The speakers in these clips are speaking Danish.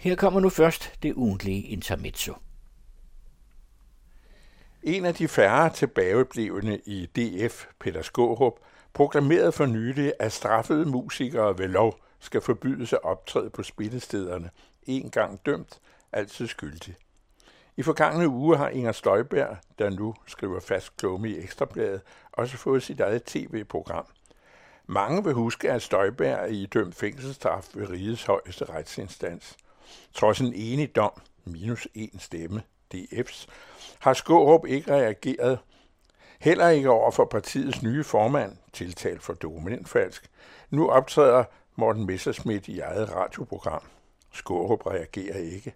Her kommer nu først det ugentlige intermezzo. En af de færre tilbageblevende i DF, Peter Skårup, proklamerede for nylig, at straffede musikere ved lov skal forbydes at optræde på spillestederne. En gang dømt, altid skyldig. I forgangne uge har Inger Støjberg, der nu skriver fast klumme i Ekstrabladet, også fået sit eget tv-program. Mange vil huske, at Støjberg er i dømt fængselsstraf ved rigets højeste retsinstans. Trods en enig dom, minus en stemme, DF's, har Skårup ikke reageret, heller ikke over for partiets nye formand, tiltalt for dokumentfalsk. Nu optræder Morten Messerschmidt i eget radioprogram. Skårup reagerer ikke.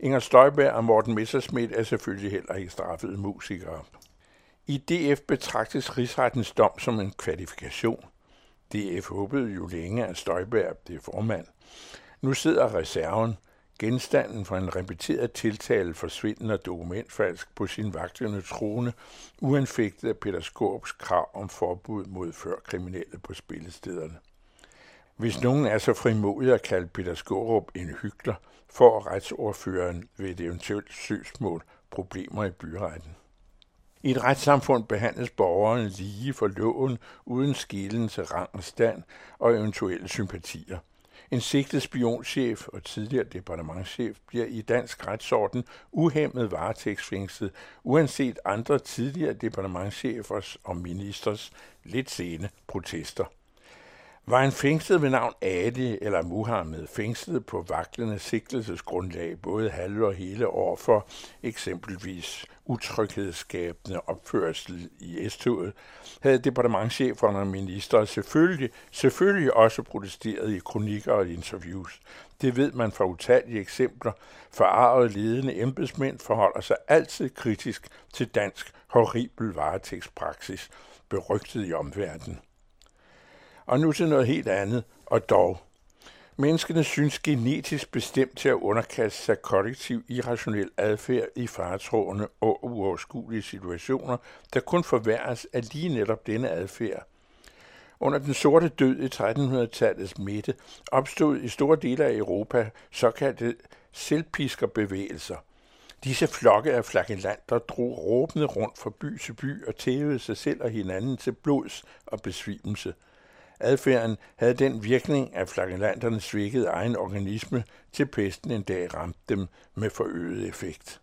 Inger Støjberg og Morten Messerschmidt er selvfølgelig heller ikke straffede musikere. I DF betragtes rigsrettens dom som en kvalifikation. DF håbede jo længe, at Støjberg blev formand. Nu sidder reserven, genstanden for en repeteret tiltale for svindel og dokumentfalsk på sin vagtende trone, uanfægtet af Peter Skorps krav om forbud mod førkriminelle på spillestederne. Hvis nogen er så frimodig at kalde Peter Skorup en hykler, får retsordføreren ved et eventuelt søgsmål problemer i byretten. I et retssamfund behandles borgeren lige for loven uden skillen til rang og stand og eventuelle sympatier. En sigtet spionchef og tidligere departementchef bliver i dansk retsorden uhemmet varetægtsfængslet, uanset andre tidligere departementchefers og ministers lidt sene protester. Var en fængslet ved navn Ali eller Muhammed fængslet på vaklende sigtelsesgrundlag både halve og hele år for eksempelvis utryghedsskabende opførsel i S-toget, havde departementcheferne og minister selvfølgelig, selvfølgelig også protesteret i kronikker og interviews. Det ved man fra utallige eksempler. Forarvede ledende embedsmænd forholder sig altid kritisk til dansk horribel varetægtspraksis, berygtet i omverdenen. Og nu til noget helt andet, og dog. Menneskene synes genetisk bestemt til at underkaste sig kollektiv irrationel adfærd i faretrådende og uoverskuelige situationer, der kun forværres af lige netop denne adfærd. Under den sorte død i 1300-tallets midte opstod i store dele af Europa såkaldte selvpiskerbevægelser. Disse flokke af flagellanter drog råbende rundt fra by til by og tævede sig selv og hinanden til blods og besvimelse – Adfærden havde den virkning, at flagellanterne svækkede egen organisme, til pesten en dag ramte dem med forøget effekt.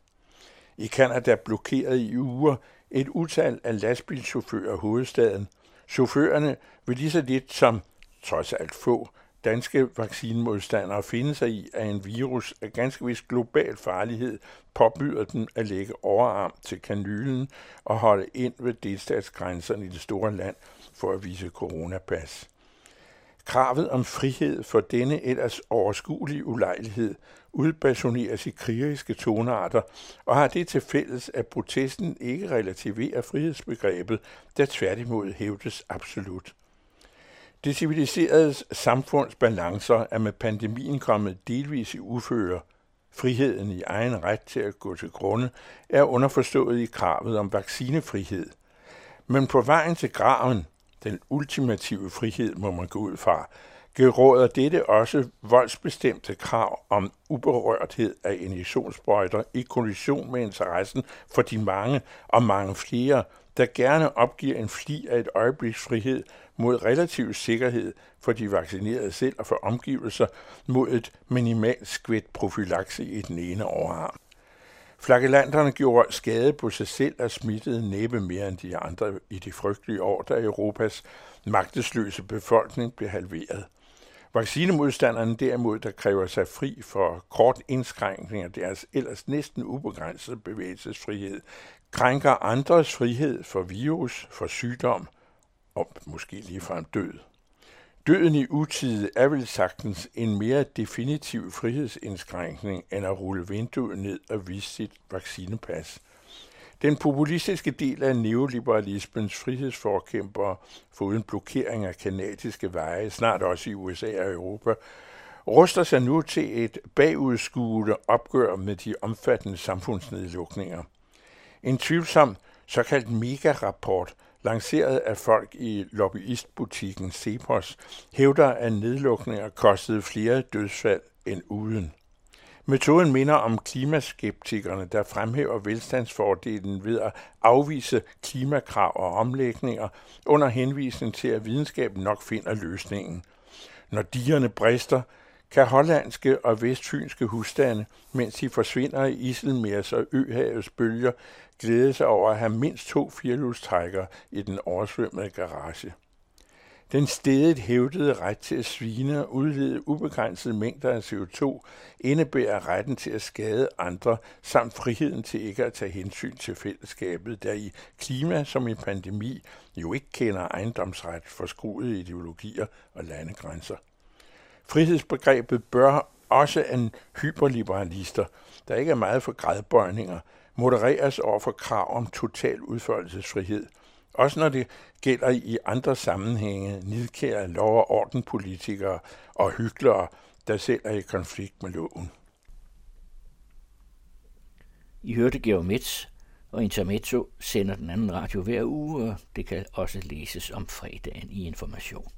I Kanada blokerede i uger et utal af lastbilchauffører hovedstaden. Chaufførerne vil lige så lidt som, trods alt få, danske vaccinemodstandere finde sig i, at en virus af ganske vis global farlighed påbyder dem at lægge overarm til kanylen og holde ind ved delstatsgrænserne i det store land for at vise coronapas. Kravet om frihed for denne ellers overskuelige ulejlighed udpersoneres i krigeriske tonarter og har det til fælles, at protesten ikke relativerer frihedsbegrebet, der tværtimod hævdes absolut. Det civiliserede samfunds balancer er med pandemien kommet delvis i uføre. Friheden i egen ret til at gå til grunde er underforstået i kravet om vaccinefrihed. Men på vejen til graven den ultimative frihed, må man gå ud fra, geråder dette også voldsbestemte krav om uberørthed af injektionssprøjter i kollision med interessen for de mange og mange flere, der gerne opgiver en fli af et øjebliks frihed mod relativ sikkerhed for de vaccinerede selv og for omgivelser mod et minimalt skvæt profilakse i den ene overarm. Flagellanterne gjorde skade på sig selv og smittede næppe mere end de andre i de frygtelige år, da Europas magtesløse befolkning blev halveret. Vaccinemodstanderne derimod, der kræver sig fri for kort indskrænkning af deres altså ellers næsten ubegrænsede bevægelsesfrihed, krænker andres frihed for virus, for sygdom og måske ligefrem død. Døden i utide er vel sagtens en mere definitiv frihedsindskrænkning end at rulle vinduet ned og vise sit vaccinepas. Den populistiske del af neoliberalismens frihedsforkæmpere, foruden blokering af kanadiske veje, snart også i USA og Europa, ruster sig nu til et bagudskuende opgør med de omfattende samfundsnedlukninger. En tvivlsom såkaldt megarapport, lanceret af folk i lobbyistbutikken Cepos, hævder, at nedlukninger kostede flere dødsfald end uden. Metoden minder om klimaskeptikerne, der fremhæver velstandsfordelen ved at afvise klimakrav og omlægninger under henvisning til, at videnskaben nok finder løsningen. Når digerne brister, kan hollandske og vestfynske husstande, mens de forsvinder i Iselmers og Øhavets bølger, glæde sig over at have mindst to firehjulstrækkere i den oversvømmede garage. Den stedet hævdede ret til at svine og udlede ubegrænsede mængder af CO2 indebærer retten til at skade andre, samt friheden til ikke at tage hensyn til fællesskabet, der i klima som i pandemi jo ikke kender ejendomsret for skruede ideologier og landegrænser. Frihedsbegrebet bør også en hyperliberalister, der ikke er meget for gradbøjninger, modereres over for krav om total udførelsesfrihed – også når det gælder i andre sammenhænge nidkære lov- og ordenpolitikere og hyggelere, der selv er i konflikt med loven. I hørte Georg Metz, og Intermezzo sender den anden radio hver uge, og det kan også læses om fredagen i Information.